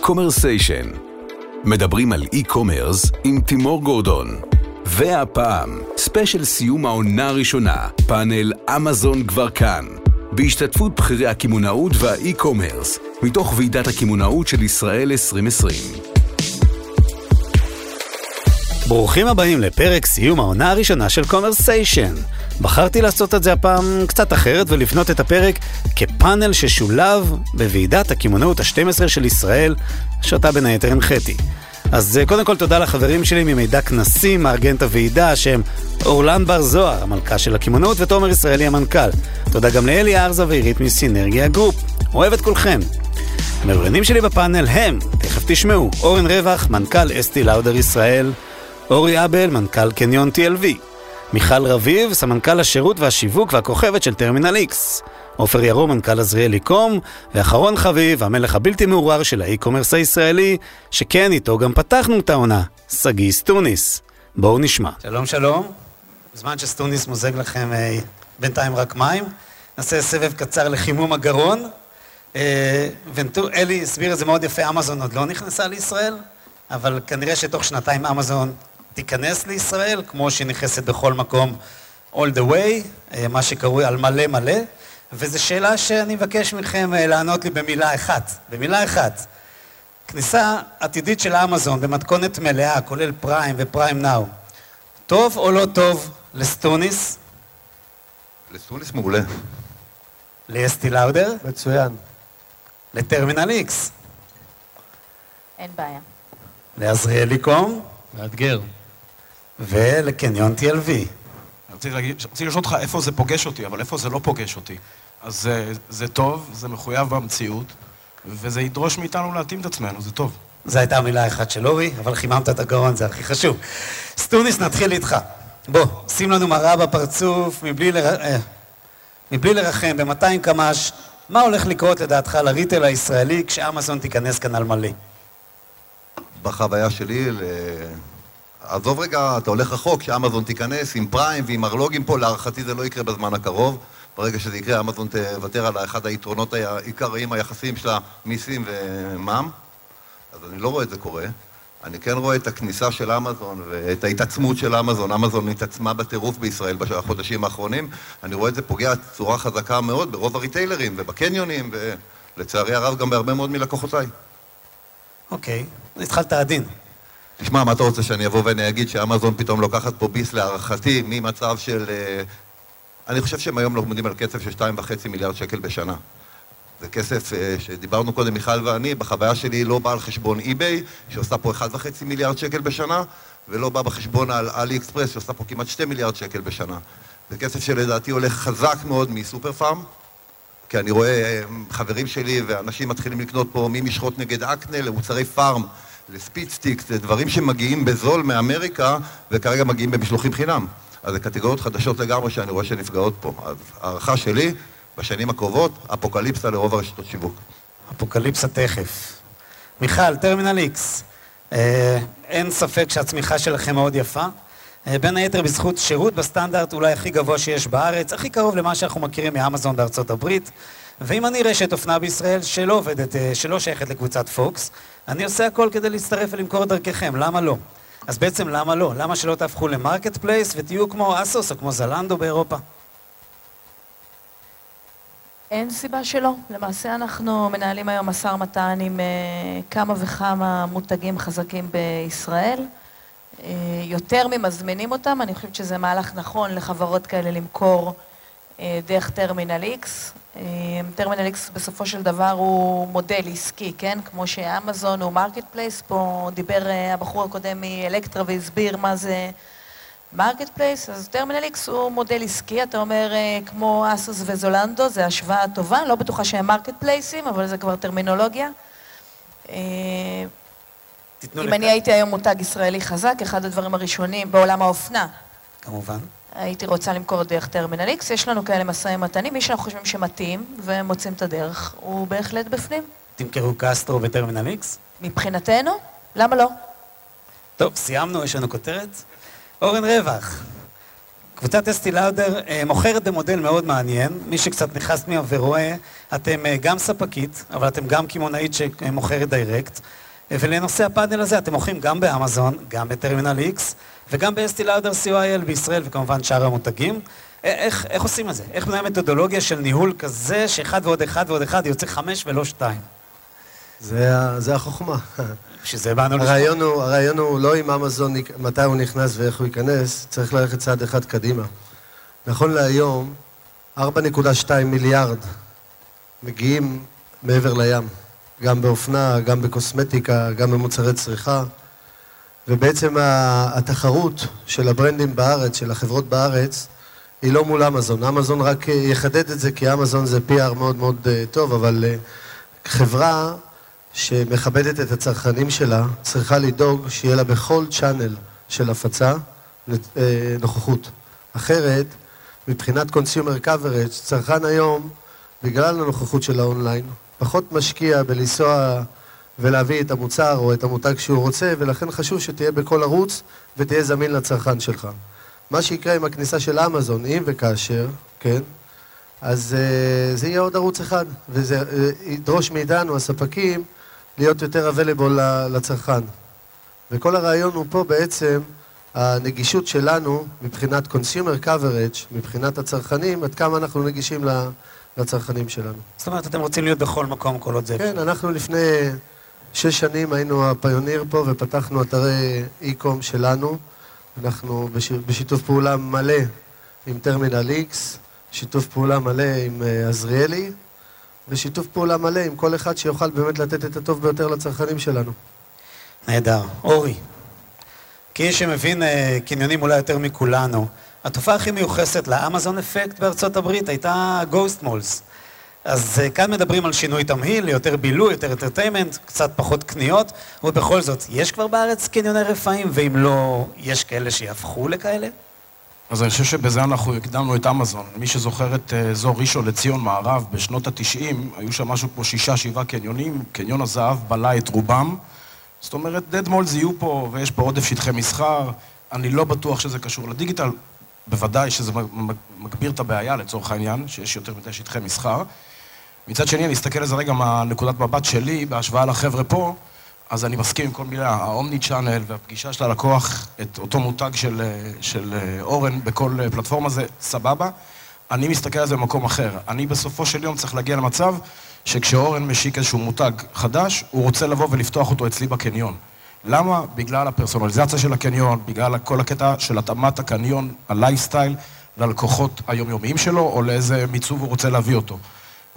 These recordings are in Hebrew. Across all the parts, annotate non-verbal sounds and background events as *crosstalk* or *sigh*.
קומרסיישן. מדברים על e-commerce עם תימור גורדון. והפעם, special סיום העונה הראשונה, פאנל אמזון כבר כאן. בהשתתפות בכירי הקמעונאות וה e-commerce, מתוך ועידת הקמעונאות של ישראל 2020. ברוכים הבאים לפרק סיום העונה הראשונה של קומרסיישן. בחרתי לעשות את זה הפעם קצת אחרת ולבנות את הפרק כפאנל ששולב בוועידת הקמעונאות ה-12 של ישראל, שאותה בין היתר הנחיתי. אז אה, קודם כל תודה לחברים שלי ממידע כנסים, מארגן את הוועידה, שהם אורלן בר זוהר, המלכה של הקמעונאות, ותומר ישראלי המנכ"ל. תודה גם לאלי ארזה ועירית מסינרגיה גרופ. אוהב את כולכם. המרואיינים שלי בפאנל הם, תכף תשמעו, אורן רווח, מנכ"ל אסטי לאודר ישראל, אורי אבל, מנכ"ל קניון TLV, מיכל רביב, סמנכ"ל השירות והשיווק והכוכבת של טרמינל X, עופר ירום, מנכ"ל עזריאלי קום, ואחרון חביב, המלך הבלתי מעורער של ה e-commerce הישראלי, שכן, איתו גם פתחנו את העונה, סגי סטוניס. בואו נשמע. שלום שלום, בזמן שסטוניס מוזג לכם אה, בינתיים רק מים, נעשה סבב קצר לחימום הגרון. אה, ונטו, אלי הסביר את זה מאוד יפה, אמזון עוד לא נכנסה לישראל, אבל כנראה שתוך שנתיים אמזון תיכנס לישראל, כמו שהיא נכנסת בכל מקום all the way, אה, מה שקרוי על מלא מלא, וזו שאלה שאני מבקש מכם אה, לענות לי במילה אחת, במילה אחת. כניסה עתידית של אמזון במתכונת מלאה, כולל פריים ופריים נאו, טוב או לא טוב לסטוניס? לסטוניס מעולה. לאסטי לאודר? מצוין. לטרמינל איקס? אין בעיה. לעזריאלי קום? מאתגר. ולקניון TLV. רציתי לשאול אותך איפה זה פוגש אותי, אבל איפה זה לא פוגש אותי. אז זה, זה טוב, זה מחויב במציאות, וזה ידרוש מאיתנו להתאים את עצמנו, זה טוב. זו הייתה מילה אחת של אורי, אבל חיממת את הגרון, זה הכי חשוב. סטוניס, נתחיל איתך. בוא, שים לנו מראה בפרצוף, מבלי, לר... אה, מבלי לרחם, ב-200 קמ"ש, מה הולך לקרות לדעתך לריטל הישראלי כשאמזון תיכנס כאן על מלא? בחוויה שלי, ל... עזוב רגע, אתה הולך רחוק, שאמזון תיכנס עם פריים ועם ארלוגים פה, להערכתי זה לא יקרה בזמן הקרוב. ברגע שזה יקרה, אמזון תוותר על אחד היתרונות העיקריים היחסיים שלה, מיסים ומע"מ. אז אני לא רואה את זה קורה. אני כן רואה את הכניסה של אמזון ואת ההתעצמות של אמזון. אמזון התעצמה בטירוף בישראל בחודשים האחרונים. אני רואה את זה פוגע צורה חזקה מאוד ברוב הריטיילרים ובקניונים, ולצערי הרב גם בהרבה מאוד מלקוחותיי. אוקיי, התחלת עדין. תשמע, מה אתה רוצה שאני אבוא ואני אגיד שאמזון פתאום לוקחת פה ביס להערכתי ממצב של... אה, אני חושב שהם היום לומדים על קצב של 2.5 מיליארד שקל בשנה. זה כסף אה, שדיברנו קודם, מיכל ואני, בחוויה שלי לא בא על חשבון אי-ביי, שעושה פה 1.5 מיליארד שקל בשנה, ולא בא בחשבון על אלי אקספרס, שעושה פה כמעט 2 מיליארד שקל בשנה. זה כסף שלדעתי הולך חזק מאוד מסופר פארם, כי אני רואה אה, חברים שלי ואנשים מתחילים לקנות פה ממשחות נגד אקנה למוצרי פארם, לספידסטיקס, זה דברים שמגיעים בזול מאמריקה וכרגע מגיעים במשלוחים חינם. אז זה קטגוריות חדשות לגמרי שאני רואה שנפגעות פה. אז הערכה שלי, בשנים הקרובות, אפוקליפסה לרוב הרשתות שיווק. אפוקליפסה תכף. מיכל, טרמינל איקס. אה, אין ספק שהצמיחה שלכם מאוד יפה. אה, בין היתר בזכות שירות בסטנדרט אולי הכי גבוה שיש בארץ, הכי קרוב למה שאנחנו מכירים מאמזון בארצות הברית. ואם אני רשת אופנה בישראל שלא עובדת, אה, שלא שייכת לקבוצת פוקס, אני עושה הכל כדי להצטרף ולמכור דרככם, למה לא? אז בעצם למה לא? למה שלא תהפכו ל marketplace ותהיו כמו אסוס או כמו זלנדו באירופה? אין סיבה שלא. למעשה אנחנו מנהלים היום משא ומתן עם אה, כמה וכמה מותגים חזקים בישראל. אה, יותר ממזמינים אותם, אני חושבת שזה מהלך נכון לחברות כאלה למכור דרך טרמינל איקס. טרמינל איקס בסופו של דבר הוא מודל עסקי, כן? כמו שאמזון הוא marketplace, פה דיבר אה, הבחור הקודם מאלקטרה והסביר מה זה... marketplace, אז טרמינל איקס הוא מודל עסקי, אתה אומר כמו אסוס וזלנדו, זה השוואה טובה, לא בטוחה שהם marketplace ים, אבל זה כבר טרמינולוגיה. אם אני הייתי היום מותג ישראלי חזק, אחד הדברים הראשונים בעולם האופנה. כמובן. הייתי רוצה למכור דרך טרמינל איקס, יש לנו כאלה משאים ומתנים, מי שאנחנו חושבים שמתאים ומוצאים את הדרך, הוא בהחלט בפנים. תמכרו קסטרו בטרמינל איקס? מבחינתנו, למה לא? טוב, סיימנו, יש לנו כותרת. אורן רווח, קבוצת אסטי לאודר אה, מוכרת במודל מאוד מעניין. מי שקצת נכנס פנימה ורואה, אתם אה, גם ספקית, אבל אתם גם קמעונאית שמוכרת דיירקט. ולנושא הפאנל הזה אתם מוכרים גם באמזון, גם בטרמינל X, וגם באסטי לאודר co.il בישראל, וכמובן שאר המותגים. איך, איך עושים את זה? איך בנויה מתודולוגיה של ניהול כזה, שאחד ועוד אחד ועוד אחד יוצא חמש ולא שתיים? זה, זה החוכמה. שזה באנו לשמוע. הרעיון הוא, הרעיון הוא לא עם אמזון, מתי הוא נכנס ואיך הוא ייכנס, צריך ללכת צעד אחד קדימה. נכון להיום, 4.2 מיליארד מגיעים מעבר לים, גם באופנה, גם בקוסמטיקה, גם במוצרי צריכה, ובעצם התחרות של הברנדים בארץ, של החברות בארץ, היא לא מול אמזון. אמזון רק יחדד את זה, כי אמזון זה PR מאוד מאוד אה, טוב, אבל אה, חברה שמכבדת את הצרכנים שלה, צריכה לדאוג שיהיה לה בכל צ'אנל של הפצה אה, נוכחות. אחרת, מבחינת Consumer Coverage, צרכן היום, בגלל הנוכחות של האונליין, פחות משקיע בלנסוע ולהביא את המוצר או את המותג שהוא רוצה, ולכן חשוב שתהיה בכל ערוץ ותהיה זמין לצרכן שלך. מה שיקרה עם הכניסה של אמזון, אם וכאשר, כן, אז uh, זה יהיה עוד ערוץ אחד, וזה uh, ידרוש מאיתנו, הספקים, להיות יותר available לצרכן. וכל הרעיון הוא פה בעצם הנגישות שלנו מבחינת consumer coverage, מבחינת הצרכנים, עד כמה אנחנו נגישים לצרכנים שלנו. זאת אומרת, אתם רוצים להיות בכל מקום כל עוד זה כן, אנחנו לפני שש שנים היינו הפיוניר פה ופתחנו אתרי e-com שלנו. אנחנו בשיתוף פעולה מלא עם טרמינל X, שיתוף פעולה מלא עם אה, עזריאלי, ושיתוף פעולה מלא עם כל אחד שיוכל באמת לתת את הטוב ביותר לצרכנים שלנו. נהדר. אורי, כאיש שמבין אה, קניונים אולי יותר מכולנו, התופעה הכי מיוחסת לאמזון אפקט בארצות הברית הייתה ghost malls. אז אה, כאן מדברים על שינוי תמהיל, יותר בילוי, יותר entertainment, קצת פחות קניות, ובכל זאת, יש כבר בארץ קניוני רפאים, ואם לא, יש כאלה שיהפכו לכאלה? אז אני חושב שבזה אנחנו הקדמנו את אמזון. מי שזוכר את אה, אזור ראשון לציון מערב, בשנות התשעים, היו שם משהו כמו שישה, שבעה קניונים, קניון הזהב בלע את רובם. זאת אומרת, דדמולס יהיו פה, ויש פה עודף שטחי מסחר. אני לא בטוח שזה קשור לדיגיטל, בוודאי שזה מגביר את הבעיה לצורך העניין, שיש יותר מדי שטחי מסחר. מצד שני, אני אסתכל על זה רגע מהנקודת מבט שלי, בהשוואה לחבר'ה פה, אז אני מסכים עם כל מילה. האומני צ'אנל והפגישה של הלקוח, את אותו מותג של, של אורן בכל פלטפורמה זה סבבה. אני מסתכל על זה במקום אחר. אני בסופו של יום צריך להגיע למצב שכשאורן משיק איזשהו מותג חדש, הוא רוצה לבוא ולפתוח אותו אצלי בקניון. למה? בגלל הפרסונליזציה של הקניון, בגלל כל הקטע של התאמת הקניון, הלייפסטייל, ללקוחות היומיומיים שלו, או לאיזה מיצוב הוא רוצה להביא אותו.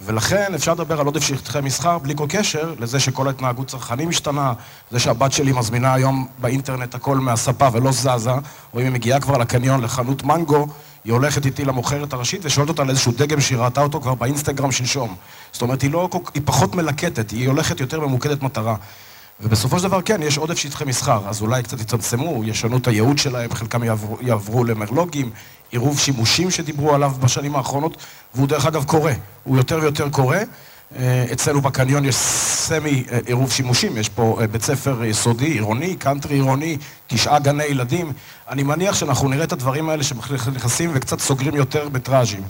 ולכן אפשר לדבר על עודף שטחי מסחר בלי כל קשר לזה שכל ההתנהגות צרכנים משתנה, זה שהבת שלי מזמינה היום באינטרנט הכל מהספה ולא זזה, או אם היא מגיעה כבר לקניון, לחנות מנגו, היא הולכת איתי למוכרת הראשית ושואלת אותה על איזשהו דגם שהיא ראתה אותו כבר באינסטגרם שלשום. זאת אומרת, היא, לא, היא פחות מלקטת, היא הולכת יותר ממוקדת מטרה. ובסופו של דבר, כן, יש עודף שטחי מסחר, אז אולי קצת יצמצמו, ישנו את הייעוד שלהם, חלקם יעברו, יעברו למרלוגים, עירוב שימושים שדיברו עליו בשנים האחרונות, והוא דרך אגב קורה, הוא יותר ויותר קורה. אה, אצלנו בקניון יש סמי אה, עירוב שימושים, יש פה אה, בית ספר יסודי, עירוני, קאנטרי עירוני, תשעה גני ילדים. אני מניח שאנחנו נראה את הדברים האלה שנכנסים וקצת סוגרים יותר בטראז'ים.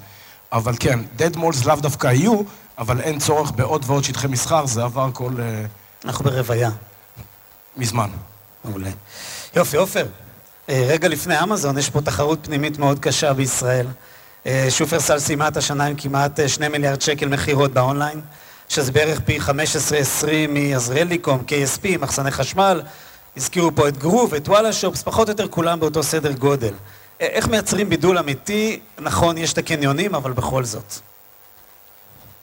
אבל כן, dead malls לאו דווקא יהיו, אבל אין צורך בעוד ועוד שטחי מסחר, זה עבר כל... אנחנו ברוויה. מזמן. מעולה. יופי, עופר. אה, רגע לפני אמזון, יש פה תחרות פנימית מאוד קשה בישראל. אה, שופרסל סיימה את השנה עם כמעט 2 אה, מיליארד שקל מכירות באונליין, שזה בערך פי 15-20 מעזריאליקום, KSP, מחסני חשמל. הזכירו פה את גרוב, ואת וואלה שופס, פחות או יותר כולם באותו סדר גודל. איך מייצרים בידול אמיתי? נכון, יש את הקניונים, אבל בכל זאת.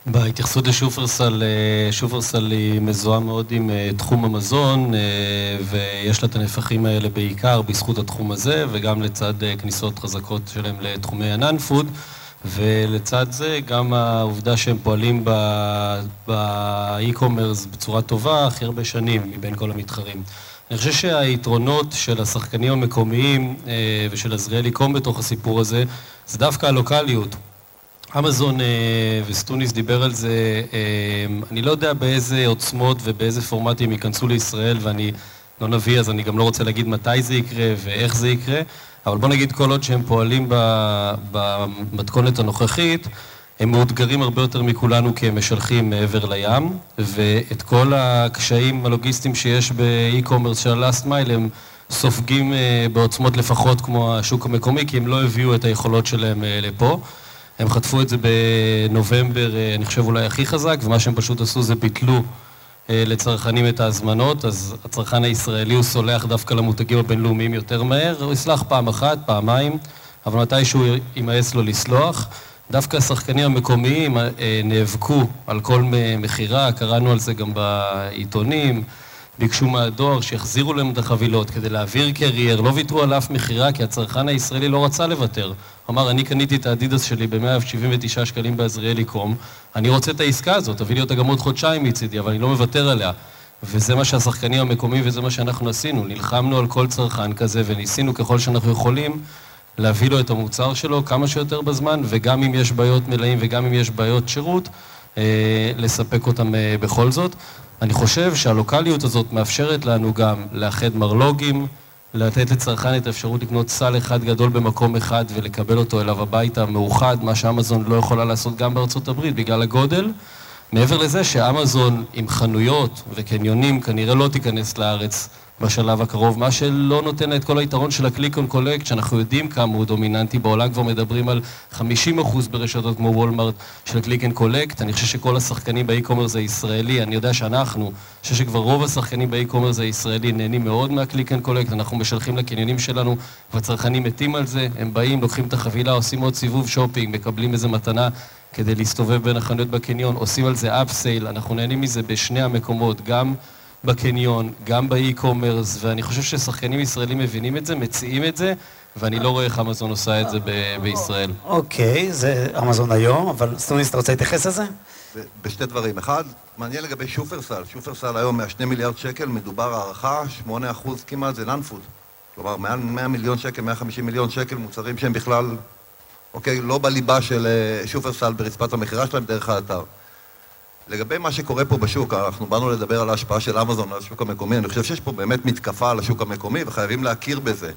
בהתייחסות לשופרסל, אה, שופרסל היא מזוהה מאוד עם אה, תחום המזון, אה, ויש לה את הנפחים האלה בעיקר בזכות התחום הזה, וגם לצד כניסות חזקות שלהם לתחומי ה non-food, ולצד זה גם העובדה שהם פועלים ב e-commerce בצורה טובה הכי הרבה שנים מבין כל המתחרים. אני חושב שהיתרונות של השחקנים המקומיים ושל עזריאלי קום בתוך הסיפור הזה, זה דווקא הלוקאליות. אמזון אה, וסטוניס דיבר על זה, אה, אני לא יודע באיזה עוצמות ובאיזה פורמטים ייכנסו לישראל ואני לא נביא אז אני גם לא רוצה להגיד מתי זה יקרה ואיך זה יקרה, אבל בוא נגיד כל עוד שהם פועלים במתכונת הנוכחית, הם מאותגרים הרבה יותר מכולנו כי הם משלחים מעבר לים, ואת כל הקשיים הלוגיסטיים שיש באי-קומרס של ה-last mile הם סופגים אה, בעוצמות לפחות כמו השוק המקומי, כי הם לא הביאו את היכולות שלהם לפה. הם חטפו את זה בנובמבר, אה, אני חושב אולי הכי חזק, ומה שהם פשוט עשו זה ביטלו לצרכנים את ההזמנות, אז הצרכן הישראלי הוא סולח דווקא למותגים הבינלאומיים יותר מהר, הוא יסלח פעם אחת, פעמיים, אבל מתישהו יימאס לו לסלוח. דווקא השחקנים המקומיים נאבקו על כל מכירה, קראנו על זה גם בעיתונים, ביקשו מהדואר שיחזירו להם את החבילות כדי להעביר קרייר, לא ויתרו על אף מכירה כי הצרכן הישראלי לא רצה לוותר. אמר, אני קניתי את האדידס שלי ב-179 שקלים בעזריאלי קום, אני רוצה את העסקה הזאת, תביא לי אותה גם עוד חודשיים מצידי, אבל אני לא מוותר עליה. וזה מה שהשחקנים המקומיים וזה מה שאנחנו עשינו, נלחמנו על כל צרכן כזה וניסינו ככל שאנחנו יכולים להביא לו את המוצר שלו כמה שיותר בזמן, וגם אם יש בעיות מלאים וגם אם יש בעיות שירות, לספק אותם אה, בכל זאת. אני חושב שהלוקאליות הזאת מאפשרת לנו גם לאחד מרלוגים, לתת לצרכן את האפשרות לקנות סל אחד גדול במקום אחד ולקבל אותו אליו הביתה מאוחד, מה שאמזון לא יכולה לעשות גם בארצות הברית בגלל הגודל. מעבר לזה שאמזון עם חנויות וקניונים כנראה לא תיכנס לארץ בשלב הקרוב, מה שלא נותן לה את כל היתרון של ה click and collect, שאנחנו יודעים כמה הוא דומיננטי, בעולם כבר מדברים על 50% ברשתות כמו וולמארט של click and collect, אני חושב שכל השחקנים ב e-commerce הישראלי, אני יודע שאנחנו, אני חושב שכבר רוב השחקנים ב e-commerce הישראלי נהנים מאוד מה click and collect, אנחנו משלחים לקניונים שלנו והצרכנים מתים על זה, הם באים, לוקחים את החבילה, עושים עוד סיבוב שופינג, מקבלים איזה מתנה כדי להסתובב בין החנויות בקניון, עושים על זה upsell, אנחנו נהנים מזה בשני המקומות, גם בקניון, גם ב e-commerce, ואני חושב ששחקנים ישראלים מבינים את זה, מציעים את זה, ואני לא רואה איך אמזון עושה את זה בישראל. אוקיי, זה אמזון היום, אבל סטוניס, אתה רוצה להתייחס לזה? בשתי דברים. אחד, מעניין לגבי שופרסל. שופרסל היום מהשני מיליארד שקל, מדובר הערכה, 8% כמעט זה נאנפוד. כלומר, מעל 100 מיליון שקל, 150 מיליון שקל, מוצרים שהם בכלל, אוקיי, לא בליבה של אה, שופרסל ברצפת המכירה שלהם דרך האתר. לגבי מה שקורה פה בשוק, אנחנו באנו לדבר על ההשפעה של אמזון על השוק המקומי, אני חושב שיש פה באמת מתקפה על השוק המקומי וחייבים להכיר בזה.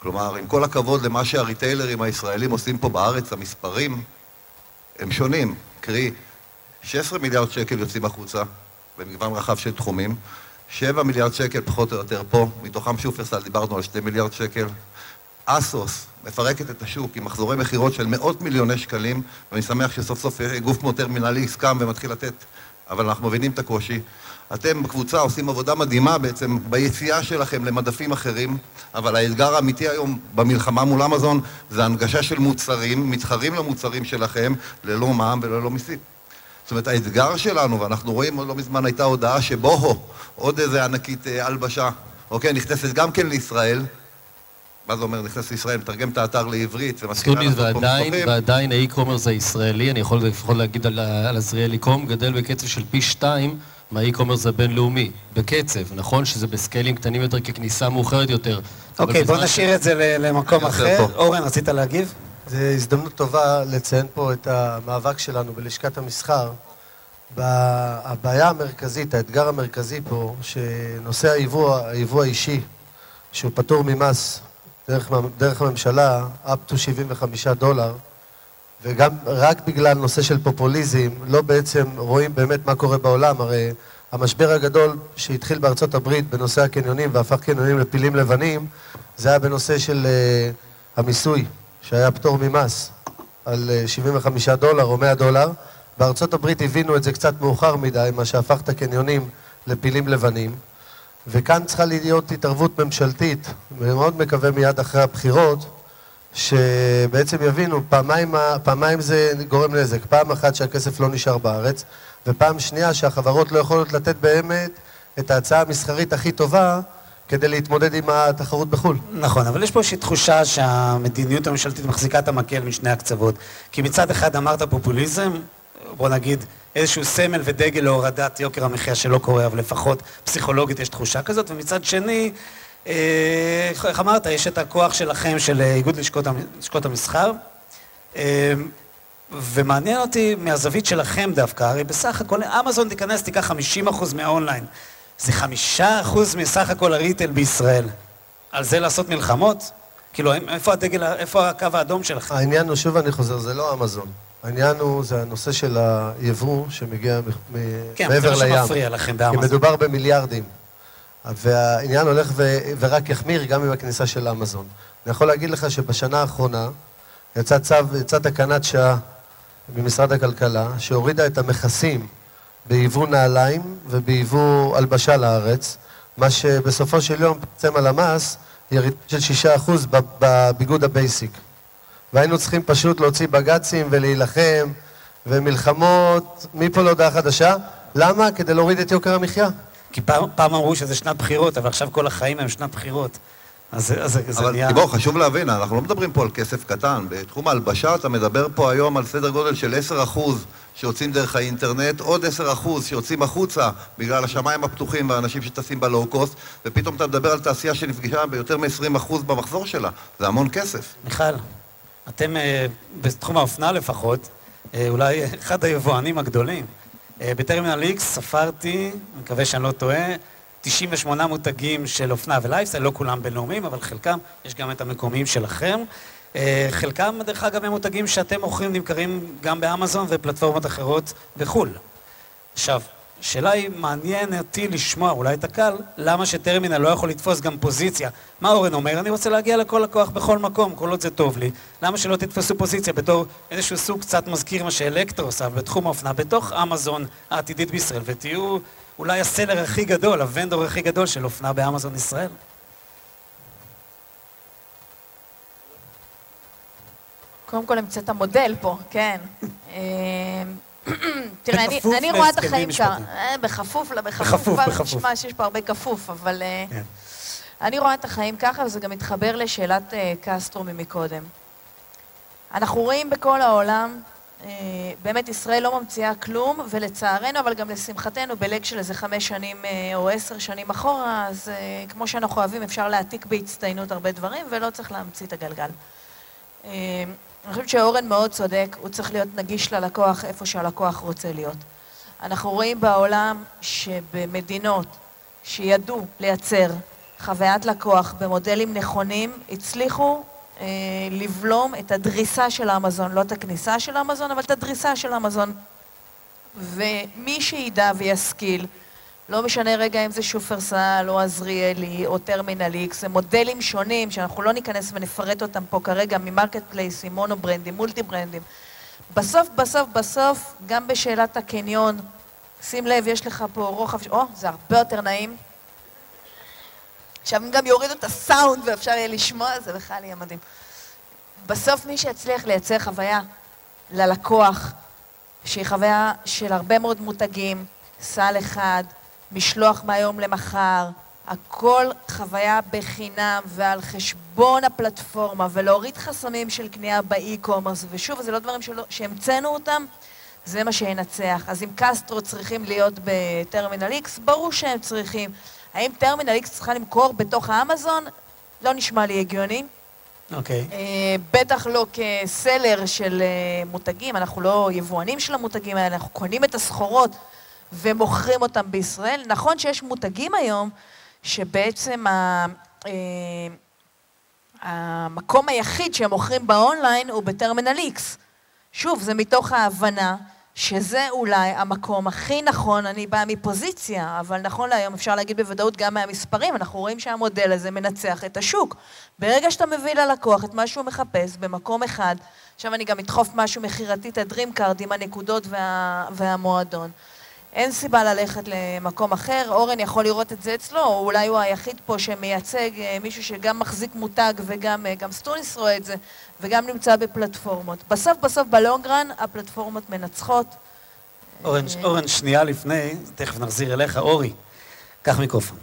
כלומר, עם כל הכבוד למה שהריטיילרים הישראלים עושים פה בארץ, המספרים הם שונים. קרי, 16 מיליארד שקל יוצאים החוצה במגוון רחב של תחומים, 7 מיליארד שקל פחות או יותר פה, מתוכם שופרסל דיברנו על 2 מיליארד שקל. אסוס מפרקת את השוק עם מחזורי מכירות של מאות מיליוני שקלים, ואני שמח שסוף סוף גוף כמו טרמינלי הסכם ומתחיל לתת, אבל אנחנו מבינים את הקושי. אתם בקבוצה עושים עבודה מדהימה בעצם ביציאה שלכם למדפים אחרים, אבל האתגר האמיתי היום במלחמה מול אמזון זה הנגשה של מוצרים, מתחרים למוצרים שלכם, ללא מע"מ וללא מיסים. זאת אומרת, האתגר שלנו, ואנחנו רואים, לא מזמן הייתה הודעה שבוהו, עוד איזה ענקית אה, הלבשה, אוקיי, נכנסת גם כן לישראל, מה זה אומר נכנס לישראל, מתרגם את האתר לעברית ומתחילה לעשות פה מסמכים. ועדיין האי-קומרס הישראלי, אני יכול לפחות להגיד על, על עזריאלי קום, גדל בקצב של פי שתיים מהאי-קומרס הבינלאומי. בקצב, נכון שזה בסקיילים קטנים יותר ככניסה מאוחרת יותר. אוקיי, בוא נשאיר את זה למקום אחר. אורן, רצית להגיב? זו הזדמנות טובה לציין פה את המאבק שלנו בלשכת המסחר. הבעיה המרכזית, האתגר המרכזי פה, שנושא היבוא, היבוא האישי, שהוא פטור ממס דרך, דרך הממשלה, up to 75 דולר, וגם רק בגלל נושא של פופוליזם, לא בעצם רואים באמת מה קורה בעולם. הרי המשבר הגדול שהתחיל בארצות הברית בנושא הקניונים והפך קניונים לפילים לבנים, זה היה בנושא של uh, המיסוי, שהיה פטור ממס על uh, 75 דולר או 100 דולר. בארצות הברית הבינו את זה קצת מאוחר מדי, מה שהפך את הקניונים לפילים לבנים. וכאן צריכה להיות התערבות ממשלתית, ואני מאוד מקווה מיד אחרי הבחירות, שבעצם יבינו, פעמיים, פעמיים זה גורם נזק, פעם אחת שהכסף לא נשאר בארץ, ופעם שנייה שהחברות לא יכולות לתת באמת את ההצעה המסחרית הכי טובה כדי להתמודד עם התחרות בחו"ל. נכון, אבל יש פה איזושהי תחושה שהמדיניות הממשלתית מחזיקה את המקל משני הקצוות. כי מצד אחד אמרת פופוליזם, בוא נגיד, איזשהו סמל ודגל להורדת יוקר המחיה שלא קורה, אבל לפחות פסיכולוגית יש תחושה כזאת, ומצד שני, אה, איך אמרת, יש את הכוח שלכם, של איגוד לשכות, המסחר, אה, ומעניין אותי מהזווית שלכם דווקא, הרי בסך הכל אמזון תיכנס, תיקח 50% מהאונליין, זה 5% מסך הכל הריטל בישראל. על זה לעשות מלחמות? כאילו, איפה הדגל, איפה הקו האדום שלכם? העניין הוא, שוב אני חוזר, זה לא אמזון. העניין הוא, זה הנושא של היבוא שמגיע כן, מעבר לים. כן, זה שמפריע לכם באמזון. כי מדובר במיליארדים. והעניין הולך. ורק יחמיר גם עם הכניסה של אמזון. אני יכול להגיד לך שבשנה האחרונה יצא צו, יצא תקנת שעה ממשרד הכלכלה, שהורידה את המכסים ביבוא נעליים וביבוא הלבשה לארץ, מה שבסופו של יום פרסם על המס ירידה של 6% בביגוד ה basic. והיינו צריכים פשוט להוציא בג"צים ולהילחם ומלחמות מפה להודעה חדשה. למה? כדי להוריד את יוקר המחיה. כי פעם, פעם אמרו שזה שנת בחירות, אבל עכשיו כל החיים הם שנת בחירות. אז זה, זה אבל נהיה... אבל בוא, חשוב להבין, אנחנו לא מדברים פה על כסף קטן. בתחום ההלבשה אתה מדבר פה היום על סדר גודל של 10% שיוצאים דרך האינטרנט, עוד 10% שיוצאים החוצה בגלל השמיים הפתוחים והאנשים שטסים בלואו-קוסט, ופתאום אתה מדבר על תעשייה שנפגשה ביותר מ-20% במחזור שלה. זה המון כסף. מיכל, אתם אה, בתחום האופנה לפחות, אה, אולי אחד היבואנים הגדולים. אה, בטרמינל X ספרתי, מקווה שאני לא טועה, 98 מותגים של אופנה ולייפסטייל, לא כולם בינלאומיים, אבל חלקם, יש גם את המקומיים שלכם. חלקם, דרך אגב, הם מותגים שאתם מוכרים, נמכרים גם באמזון ופלטפורמות אחרות בחו"ל. עכשיו, השאלה היא, מעניין אותי לשמוע, אולי את הקהל, למה שטרמינל לא יכול לתפוס גם פוזיציה. מה אורן אומר? אני רוצה להגיע לכל לקוח בכל מקום, כל עוד זה טוב לי. למה שלא תתפסו פוזיציה בתור איזשהו סוג קצת מזכיר מה שאלקטרו עושה בתחום האופנה, בתוך אמזון העתידית בישראל, ותהיו אולי הסלר הכי גדול, הוונדור הכי גדול של אופנה באמזון ישראל? קודם כל המצאת המודל פה, כן. *laughs* תראה, אני, אני רואה את החיים ככה, אה, בכפוף, בכפוף, בכפוף, נשמע שיש פה הרבה כפוף, אבל אה, כן. אני רואה את החיים ככה, וזה גם מתחבר לשאלת אה, קסטרו ממקודם. אנחנו רואים בכל העולם, באמת ישראל לא ממציאה כלום, ולצערנו, אבל גם לשמחתנו, בלג של איזה חמש שנים או עשר שנים אחורה, אז כמו שאנחנו אוהבים, אפשר להעתיק בהצטיינות הרבה דברים, ולא צריך להמציא את הגלגל. אני חושבת שאורן מאוד צודק, הוא צריך להיות נגיש ללקוח איפה שהלקוח רוצה להיות. אנחנו רואים בעולם שבמדינות שידעו לייצר חוויית לקוח במודלים נכונים, הצליחו אה, לבלום את הדריסה של האמזון, לא את הכניסה של האמזון, אבל את הדריסה של האמזון. ומי שידע וישכיל לא משנה רגע אם זה שופרסל או עזריאלי או טרמינל איקס, הם מודלים שונים שאנחנו לא ניכנס ונפרט אותם פה כרגע מ marketplace ים, mono brand ים, multi brand ים. בסוף, בסוף, בסוף, גם בשאלת הקניון, שים לב, יש לך פה רוחב, או, זה הרבה יותר נעים. עכשיו, אם גם יורידו את הסאונד ואפשר יהיה לשמוע, זה בכלל יהיה מדהים. בסוף מי שיצליח לייצר חוויה ללקוח, שהיא חוויה של הרבה מאוד מותגים, סל אחד, משלוח מהיום למחר, הכל חוויה בחינם ועל חשבון הפלטפורמה ולהוריד חסמים של קנייה באי-קומרס ושוב, זה לא דברים שהמצאנו אותם, זה מה שינצח. אז אם קסטרו צריכים להיות בטרמינל X, ברור שהם צריכים. האם טרמינל X צריכה למכור בתוך האמזון? לא נשמע לי הגיוני. אוקיי. Okay. Uh, בטח לא כסלר של uh, מותגים, אנחנו לא יבואנים של המותגים האלה, אנחנו קונים את הסחורות ומוכרים אותם בישראל. נכון שיש מותגים היום שבעצם ה... אה, המקום היחיד שהם מוכרים באונליין הוא בטרמינל X. שוב, זה מתוך ההבנה שזה אולי המקום הכי נכון, אני באה מפוזיציה, אבל נכון להיום אפשר להגיד בוודאות גם מהמספרים, אנחנו רואים שהמודל הזה מנצח את השוק. ברגע שאתה מביא ללקוח את מה שהוא מחפש במקום אחד, עכשיו אני גם אדחוף משהו מכירתי, את הדרימקארד עם הנקודות וה, והמועדון. אין סיבה ללכת למקום אחר, אורן יכול לראות את זה אצלו, או אולי הוא היחיד פה שמייצג אה, מישהו שגם מחזיק מותג וגם אה, גם סטוניס רואה את זה, וגם נמצא בפלטפורמות. בסוף בסוף בלונגרן הפלטפורמות מנצחות. אורן, אה, אורן, שנייה לפני, תכף נחזיר אליך, אורי, קח מיקרופון.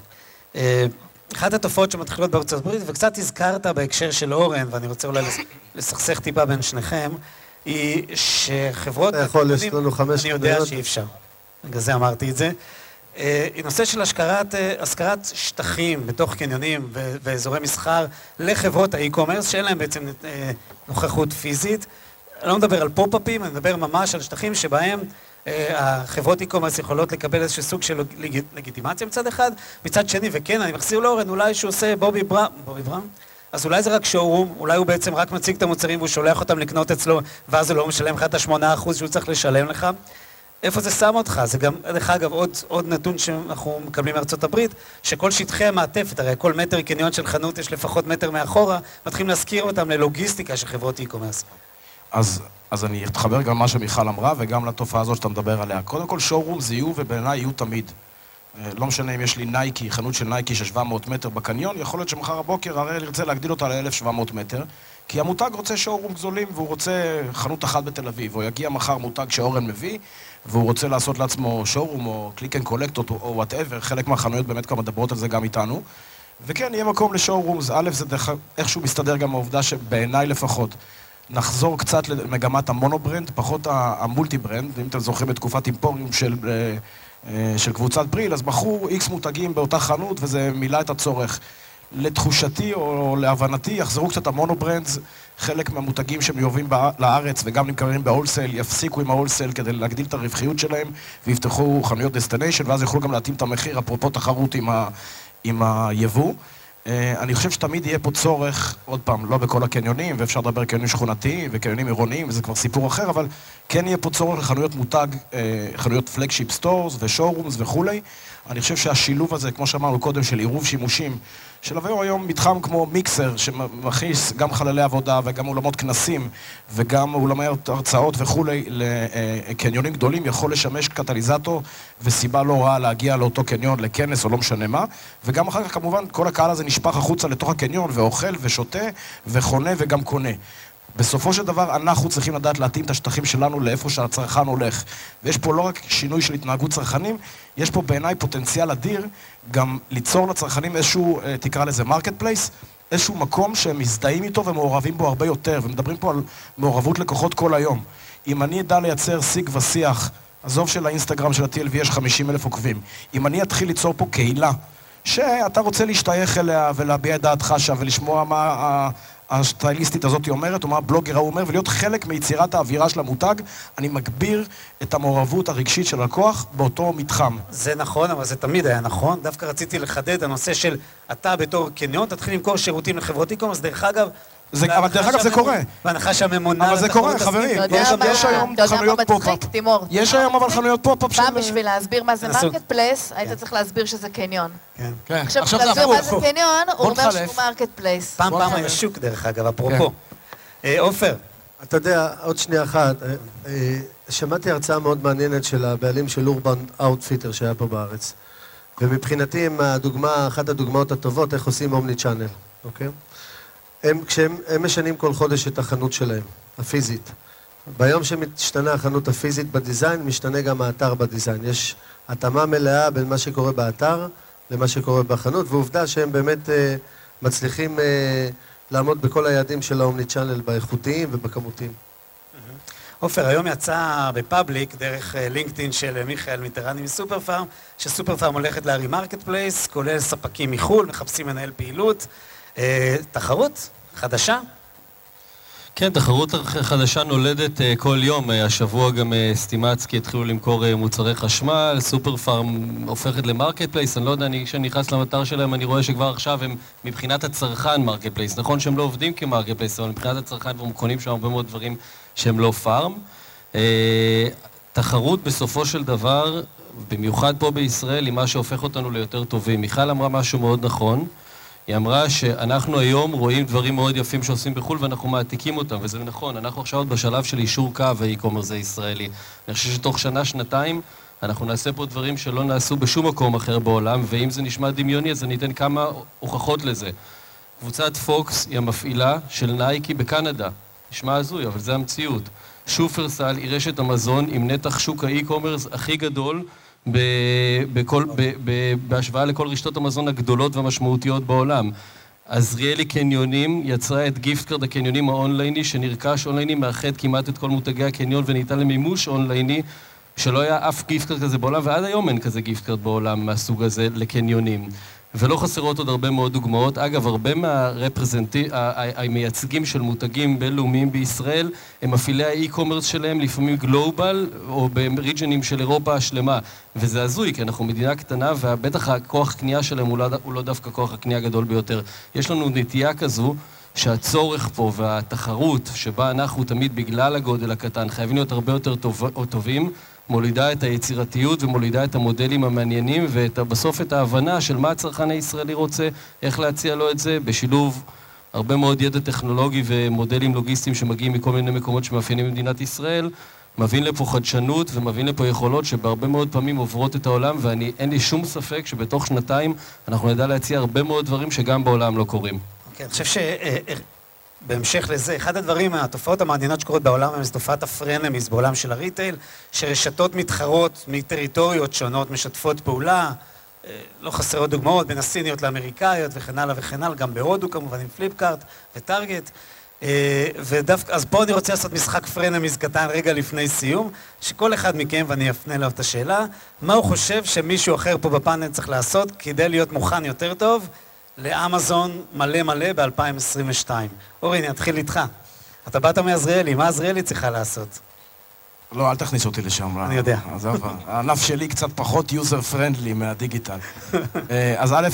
אחת התופעות שמתחילות בארצות הברית, וקצת הזכרת בהקשר של אורן, ואני רוצה אולי לסכסך טיפה בין שניכם, היא שחברות... אתה יכול, יש לנו חמש אני יודע שאי אפשר. בגלל זה אמרתי את זה. אה, נושא של השכרת, אה, השכרת שטחים בתוך קניונים ואזורי מסחר לחברות האי-קומרס, שאין להם בעצם אה, נוכחות פיזית. אני לא מדבר על פופ-אפים, אני מדבר ממש על שטחים שבהם החברות אי-קומרס יכולות לקבל איזשהו סוג של לגיטימציה מצד אחד, מצד שני, וכן, אני מחזיר לאורן, אולי שהוא עושה בובי בראון, בובי בראון? אז אולי זה רק שואו-רום, אולי הוא בעצם רק מציג את המוצרים והוא שולח אותם לקנות אצלו, ואז הוא לא משלם לך את השמונה אחוז שהוא צריך לשלם לך. איפה זה שם אותך? זה גם, דרך אגב, עוד, עוד נתון שאנחנו מקבלים מארצות הברית, שכל שטחי המעטפת, הרי כל מטר קניון של חנות יש לפחות מטר מאחורה, מתחילים להזכיר אותם ללוגיסטיקה של חברות e-commerce. אז, אז אני אתחבר גם למה שמיכל אמרה וגם לתופעה הזאת שאתה מדבר עליה. קודם כל, showroom זה יהיו ובעיניי יהיו תמיד. אה, לא משנה אם יש לי נייקי, חנות של נייקי של 700 מטר בקניון, יכול להיות שמחר הבוקר הראל ירצה להגדיל אותה ל-1700 מטר, כי המותג רוצה showroom גדולים והוא רוצה חנות אחת בתל אביב, או יגיע מחר מותג שאורן מביא, והוא רוצה לעשות לעצמו showroom או click and collect או whatever, חלק מהחנויות באמת כבר מדברות על זה גם איתנו. וכן, יהיה מקום ל showrooms, א', זה דרך, איכשהו מסתדר גם העובדה שבעיניי לפחות, נחזור קצת למגמת ה mono brand, פחות ה multi brand, אם אתם זוכרים את תקופת אימפוריום של, אה, אה, של קבוצת בריל, אז מכרו איקס מותגים באותה חנות וזה מילא את הצורך. לתחושתי או להבנתי יחזרו קצת ה mono brands, חלק מהמותגים שמיובאים לארץ וגם נמכרים ב wholesale יפסיקו עם ה wholesale כדי להגדיל את הרווחיות שלהם ויפתחו חנויות destination ואז יוכלו גם להתאים את המחיר, אפרופו תחרות עם, ה, עם היבוא. אה, אני חושב שתמיד יהיה פה צורך, עוד פעם, לא בכל הקניונים, ואפשר לדבר קניונים שכונתיים וקניונים עירוניים, וזה כבר סיפור אחר, אבל כן יהיה פה צורך לחנויות מותג, אה, חנויות flagship stores ו showrooms וכולי. אני חושב שהשילוב הזה, כמו שאמרנו קודם, של עירוב שימושים, של שלבוא היום מתחם כמו מיקסר, שמכניס גם חללי עבודה וגם אולמות כנסים וגם אולמי הרצאות וכולי לקניונים גדולים, יכול לשמש קטליזטור וסיבה לא רעה להגיע לאותו קניון לכנס או לא משנה מה. וגם אחר כך כמובן כל הקהל הזה נשפך החוצה לתוך הקניון ואוכל ושותה וחונה וגם קונה. בסופו של דבר אנחנו צריכים לדעת להתאים את השטחים שלנו לאיפה שהצרכן הולך. ויש פה לא רק שינוי של התנהגות צרכנים, יש פה בעיניי פוטנציאל אדיר גם ליצור לצרכנים איזשהו, אה, תקרא לזה marketplace, איזשהו מקום שהם מזדהים איתו ומעורבים בו הרבה יותר, ומדברים פה על מעורבות לקוחות כל היום. אם אני אדע לייצר שיג ושיח, עזוב של האינסטגרם של ה-TLV יש 50 אלף עוקבים, אם אני אתחיל ליצור פה קהילה שאתה רוצה להשתייך אליה ולהביע את דעתך שם ולשמוע מה הסטייליסטית הזאת אומרת, או מה הבלוגר ההוא אומר, ולהיות חלק מיצירת האווירה של המותג, אני מגביר את המעורבות הרגשית של הלקוח באותו מתחם. זה נכון, אבל זה תמיד היה נכון. דווקא רציתי לחדד הנושא של אתה בתור קניון, תתחיל למכור שירותים לחברות e-commerce. דרך אגב, זה, אבל דרך אגב זה קורה. בהנחה שהממונה... אבל זה קורה, חברים. יש היום חנויות pop-up. יש היום אבל חנויות pop-up של... פעם בשביל להסביר מה זה marketplace, היית צריך להסביר שזה קניון. כן. כן. עכשיו, בשביל להסביר מה זה קניון, הוא אומר שהוא marketplace. פעם פעם היה שוק, דרך אגב, אפרופו. כן. אה, עופר. אתה יודע, עוד שנייה אחת, אה, אה, שמעתי הרצאה מאוד מעניינת של הבעלים של אורבן אאוטפיטר שהיה פה בארץ. ומבחינתי הם הדוגמה, אחת הדוגמאות הטובות איך עושים omni-channel, אוקיי? הם, כשהם הם משנים כל חודש את החנות שלהם, הפיזית. ביום שמשתנה החנות הפיזית בדיזיין, משתנה גם האתר בדיזיין. יש התאמה מלאה בין מה שקורה באתר למה שקורה בחנות, ועובדה שהם באמת uh, מצליחים uh, לעמוד בכל היעדים של האומני צ'אנל באיכותיים ובכמותיים. עופר, היום יצא בפאבליק, דרך לינקדאין של מיכאל מיטרני מסופר פארם, שסופר פארם הולכת להרים marketplace, כולל ספקים מחו"ל, מחפשים מנהל פעילות. אה, תחרות חדשה? כן, תחרות חדשה נולדת uh, כל יום. Uh, השבוע גם סטימצקי התחילו למכור מוצרי חשמל, סופר פארם הופכת ל marketplace. אני לא יודע, אני, כשאני נכנס לאתר שלהם, אני רואה שכבר עכשיו הם מבחינת הצרכן marketplace. נכון שהם לא עובדים כ marketplace, אבל מבחינת הצרכן הם קונים שם הרבה מאוד דברים שהם לא pharm. תחרות בסופו של דבר, במיוחד פה בישראל, היא מה שהופך אותנו ליותר טובים. מיכל אמרה משהו מאוד נכון. היא אמרה שאנחנו היום רואים דברים מאוד יפים שעושים בחו"ל ואנחנו מעתיקים אותם, וזה נכון, אנחנו עכשיו בשלב של יישור קו ה e-commerce הישראלי. אני חושב שתוך שנה, שנתיים, אנחנו נעשה פה דברים שלא נעשו בשום מקום אחר בעולם, ואם זה נשמע דמיוני, אז אני אתן כמה הוכחות לזה. קבוצת פוקס היא המפעילה של נייקי בקנדה. נשמע הזוי, אבל זה המציאות. שופרסל היא רשת המזון עם נתח שוק ה e-commerce הכי גדול בכל, ב, ב, בהשוואה לכל רשתות המזון הגדולות והמשמעותיות בעולם. עזריאלי קניונים יצרה את gift card הקניונים האונלייני שנרכש אונלייני, מאחד כמעט את כל מותגי הקניון וניתן למימוש אונלייני שלא היה אף gift card כזה בעולם ועד היום אין כזה gift card בעולם מהסוג הזה לקניונים. ולא חסרות עוד הרבה מאוד דוגמאות. אגב, הרבה מהמייצגים של מותגים בינלאומיים בישראל הם מפעילי האי-קומרס שלהם, לפעמים גלובל, או בריג'נים של אירופה השלמה. וזה הזוי, כי אנחנו מדינה קטנה, ובטח הכוח קנייה שלהם הוא לא, הוא לא דווקא כוח הקנייה הגדול ביותר. יש לנו נטייה כזו שהצורך פה והתחרות, שבה אנחנו תמיד בגלל הגודל הקטן חייבים להיות הרבה יותר טוב, טובים, מולידה את היצירתיות ומולידה את המודלים המעניינים ובסוף את ההבנה של מה הצרכן הישראלי רוצה, איך להציע לו את זה, בשילוב הרבה מאוד ידע טכנולוגי ומודלים לוגיסטיים שמגיעים מכל מיני מקומות שמאפיינים במדינת ישראל, מבין לפה חדשנות ומבין לפה יכולות שבהרבה מאוד פעמים עוברות את העולם ואין לי שום ספק שבתוך שנתיים אנחנו נדע להציע הרבה מאוד דברים שגם בעולם לא קורים. כן, אני חושב שבהמשך לזה, אחד הדברים, התופעות המעניינות שקורות בעולם הם תופעת הפרנמיז בעולם של הריטייל, שרשתות מתחרות מטריטוריות שונות משתפות פעולה, לא חסרות דוגמאות, בין הסיניות לאמריקאיות וכן הלאה וכן הלאה, גם בהודו כמובן עם Flipkart ו Target. ודווקא, אז פה אני רוצה לעשות משחק frenemies קטן רגע לפני סיום, שכל אחד מכם, ואני אפנה לו את השאלה, מה הוא חושב שמישהו אחר פה בפאנל צריך לעשות כדי להיות מוכן יותר טוב לאמזון מלא מלא ב-2022. אורי, אני אתחיל איתך. אתה באת מעזריאלי, מה עזריאלי צריכה לעשות? לא, אל תכניס אותי לשם. אני יודע. עזוב, הענף שלי קצת פחות user friendly מהדיגיטל. *laughs* אה, אז א',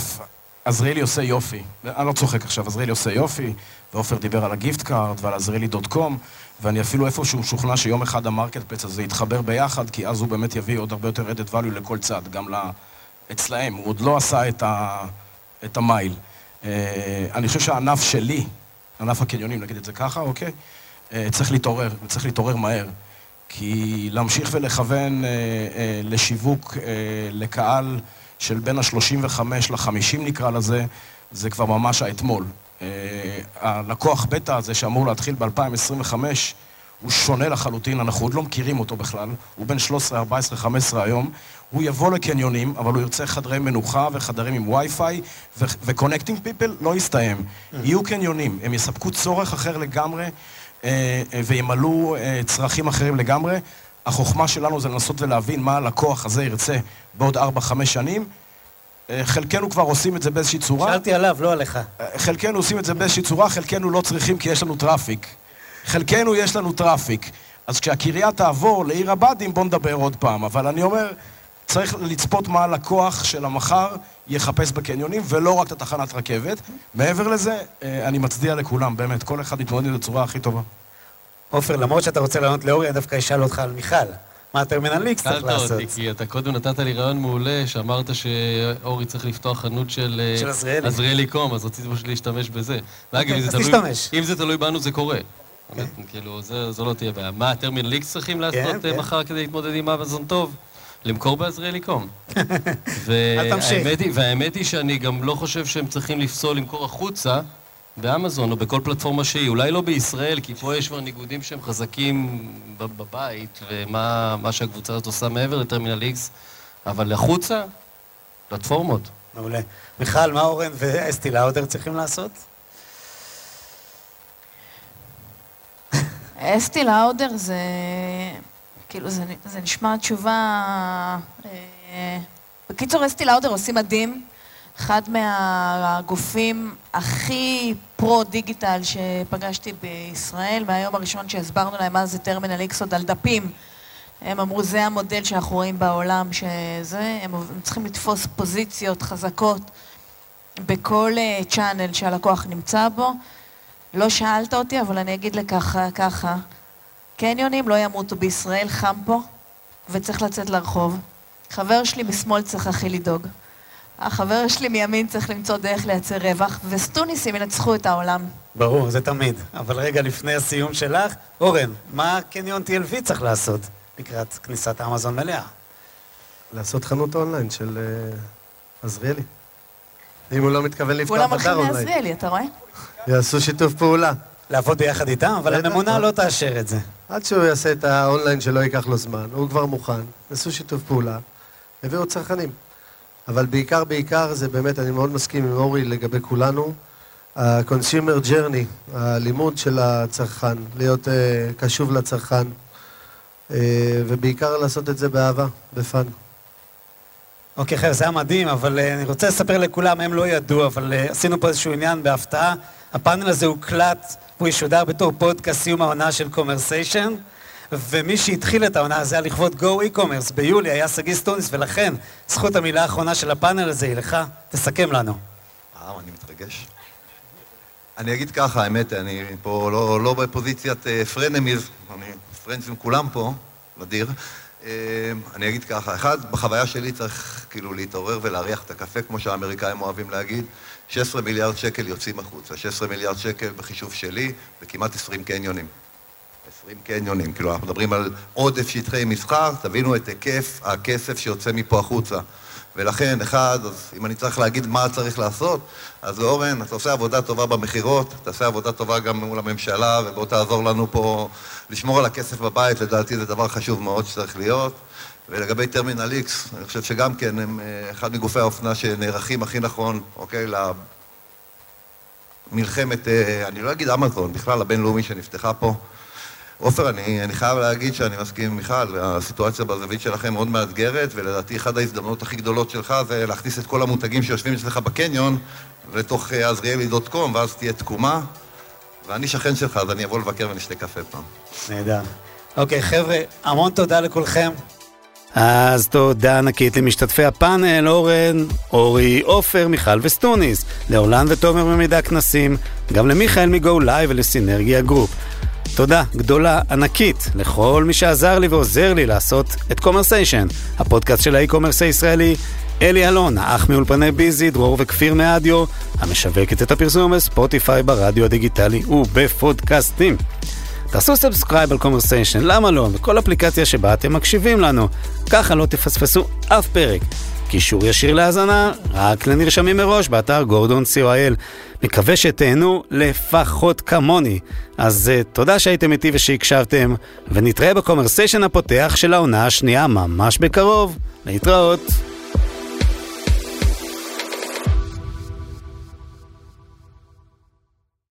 עזריאלי עושה יופי. אני לא צוחק עכשיו, עזריאלי עושה יופי, ועופר דיבר על ה gift card ועל עזריאלי dot com, ואני אפילו איפשהו משוכנע שיום אחד ה marketplace הזה יתחבר ביחד, כי אז הוא באמת יביא עוד הרבה יותר added value לכל צד, גם אצלהם. הוא עוד לא עשה את ה... את המייל. אה, אני חושב שהענף שלי, ענף הקניונים, נגיד את זה ככה, אוקיי? אה, צריך להתעורר, וצריך להתעורר מהר. כי להמשיך ולכוון אה, לשיווק לקהל של בין ה-35 ל-50 נקרא לזה, זה כבר ממש האתמול. הלקוח בטא הזה שאמור להתחיל ב-2025, הוא שונה לחלוטין, אנחנו עוד לא מכירים אותו בכלל, הוא בן 13, 14, 15 היום, הוא יבוא לקניונים, אבל הוא ירצה חדרי מנוחה וחדרים עם וי-פיי, ו-connecting people לא יסתיים. Mm. יהיו קניונים, הם יספקו צורך אחר לגמרי, אה, אה, וימלאו אה, צרכים אחרים לגמרי. החוכמה שלנו זה לנסות ולהבין מה הלקוח הזה ירצה בעוד 4-5 שנים. חלקנו כבר עושים את זה באיזושהי צורה. שאלתי עליו, לא עליך. חלקנו עושים את זה באיזושהי צורה, חלקנו לא צריכים כי יש לנו traffic. חלקנו יש לנו traffic. אז כשהקריה תעבור לעיר הבה"דים, בואו נדבר עוד פעם. אבל אני אומר, צריך לצפות מה הלקוח של המחר יחפש בקניונים, ולא רק את התחנת רכבת. מעבר לזה, אה, אני מצדיע לכולם, באמת, כל אחד יתמודד בצורה הכי טובה. עופר, למרות שאתה רוצה לענות לאורי, אני דווקא אשאל אותך על מיכל. מה הטרמינל איקס צריך לעשות? אותי, כי אתה קודם נתת לי רעיון מעולה, שאמרת שאורי צריך לפתוח חנות של... אה, של עזריאלי. עזריאלי קום, אז רציתי פשוט להשתמש בזה. ואגב, אם זה תלוי בנו, זה קורה. כן. כאילו, זו לא תהיה בעיה. מה, הטרמינל איקס צריכים לעשות כן, אה, כן. מחר כדי להתמודד עם אמזון טוב? למכור בעזריאלי קום. *laughs* והאמת היא שאני גם לא חושב שהם צריכים לפסול למכור החוצה באמזון או בכל פלטפורמה שהיא. אולי לא בישראל, כי פה יש כבר ניגודים שהם חזקים בבית, ומה שהקבוצה הזאת עושה מעבר לטרמינל איקס, אבל החוצה, פלטפורמות. מעולה. מיכל, מה אורן ואסתי לאודר צריכים לעשות? אסתי לאודר זה כאילו, זה, זה נשמע תשובה... אה, בקיצור, אסטי לאודר עושים מדהים. אחד מהגופים הכי פרו-דיגיטל שפגשתי בישראל, מהיום הראשון שהסברנו להם מה זה טרמינל איקס עוד על דפים. הם אמרו, זה המודל שאנחנו רואים בעולם, שזה, הם צריכים לתפוס פוזיציות חזקות בכל צ'אנל שהלקוח נמצא בו. לא שאלת אותי, אבל אני אגיד לך ככה, קניונים לא ימותו בישראל, חם פה, וצריך לצאת לרחוב. חבר שלי משמאל צריך הכי לדאוג. החבר שלי מימין צריך למצוא דרך לייצר רווח, וסטוניסים ינצחו את העולם. ברור, זה תמיד. אבל רגע לפני הסיום שלך, אורן, מה קניון TLV צריך לעשות לקראת כניסת אמזון מלאה? לעשות חנות אונליין של uh, עזריאלי. אם הוא לא מתכוון לפתוח. כולם הולכים לעזריאלי, אתה רואה? יעשו שיתוף פעולה. לעבוד ביחד איתם, אבל הממונה לא תאשר את זה. עד שהוא יעשה את האונליין שלא ייקח לו זמן, הוא כבר מוכן, עשו שיתוף פעולה, הביאו צרכנים. אבל בעיקר, בעיקר, זה באמת, אני מאוד מסכים עם אורי לגבי כולנו, ה-consumer journey, הלימוד של הצרכן, להיות uh, קשוב לצרכן, uh, ובעיקר לעשות את זה באהבה, ב fun. אוקיי, חבר'ה, זה היה מדהים, אבל uh, אני רוצה לספר לכולם, הם לא ידעו, אבל uh, עשינו פה איזשהו עניין בהפתעה. הפאנל הזה הוקלט, הוא ישודר בתור פודקאסט סיום העונה של קומרסיישן, ומי שהתחיל את העונה הזה היה לכבוד Go e-commerce ביולי, היה שגיא סטוניס, ולכן זכות המילה האחרונה של הפאנל הזה היא לך, תסכם לנו. אה, אני מתרגש. אני אגיד ככה, האמת, אני פה לא, לא בפוזיציית frenemies, אני friends עם כולם פה, נדיר. אני אגיד ככה, אחד, בחוויה שלי צריך כאילו להתעורר ולהריח את הקפה, כמו שהאמריקאים אוהבים להגיד. 16 מיליארד שקל יוצאים החוצה, 16 מיליארד שקל בחישוב שלי, וכמעט 20 קניונים. 20 קניונים, כאילו אנחנו מדברים על עודף שטחי מסחר, תבינו את היקף הכסף שיוצא מפה החוצה. ולכן, אחד, אז אם אני צריך להגיד מה צריך לעשות, אז אורן, אתה עושה עבודה טובה במכירות, תעשה עבודה טובה גם מול הממשלה, ובוא תעזור לנו פה לשמור על הכסף בבית, לדעתי זה דבר חשוב מאוד שצריך להיות. ולגבי טרמינל איקס, אני חושב שגם כן הם אה, אחד מגופי האופנה שנערכים הכי נכון, אוקיי, למלחמת, אה, אני לא אגיד אמזון, בכלל הבינלאומי שנפתחה פה. עופר, אני, אני חייב להגיד שאני מסכים עם מיכל, הסיטואציה בזווית שלכם מאוד מאתגרת, ולדעתי אחת ההזדמנות הכי גדולות שלך זה להכניס את כל המותגים שיושבים אצלך בקניון לתוך אה, עזריאלי.קום, ואז תהיה תקומה. ואני שכן שלך, אז אני אבוא לבקר ונשתה קפה פעם. נהדר. אוקיי, חבר'ה, המון תודה לכולכם. אז תודה ענקית למשתתפי הפאנל, אורן, אורי, עופר, מיכל וסטוניס, לאורלן ותומר ממידע כנסים, גם למיכאל מ Go Live ולסינרגיה גרופ. תודה גדולה ענקית לכל מי שעזר לי ועוזר לי לעשות את קומרסיישן, הפודקאסט של ה e-commerce הישראלי, אלי אלון, האח מאולפני ביזי, דרור וכפיר מאדיו, המשווקת את הפרסום בספוטיפיי ברדיו הדיגיטלי ובפודקאסטים. תעשו subscribe על קומרסיישן, למה לא? בכל אפליקציה שבה אתם מקשיבים לנו. ככה לא תפספסו אף פרק. קישור ישיר להאזנה, רק לנרשמים מראש באתר גורדון co.il. מקווה שתהנו לפחות כמוני. אז uh, תודה שהייתם איתי ושהקשבתם, ונתראה בקומרסיישן הפותח של העונה השנייה ממש בקרוב. להתראות.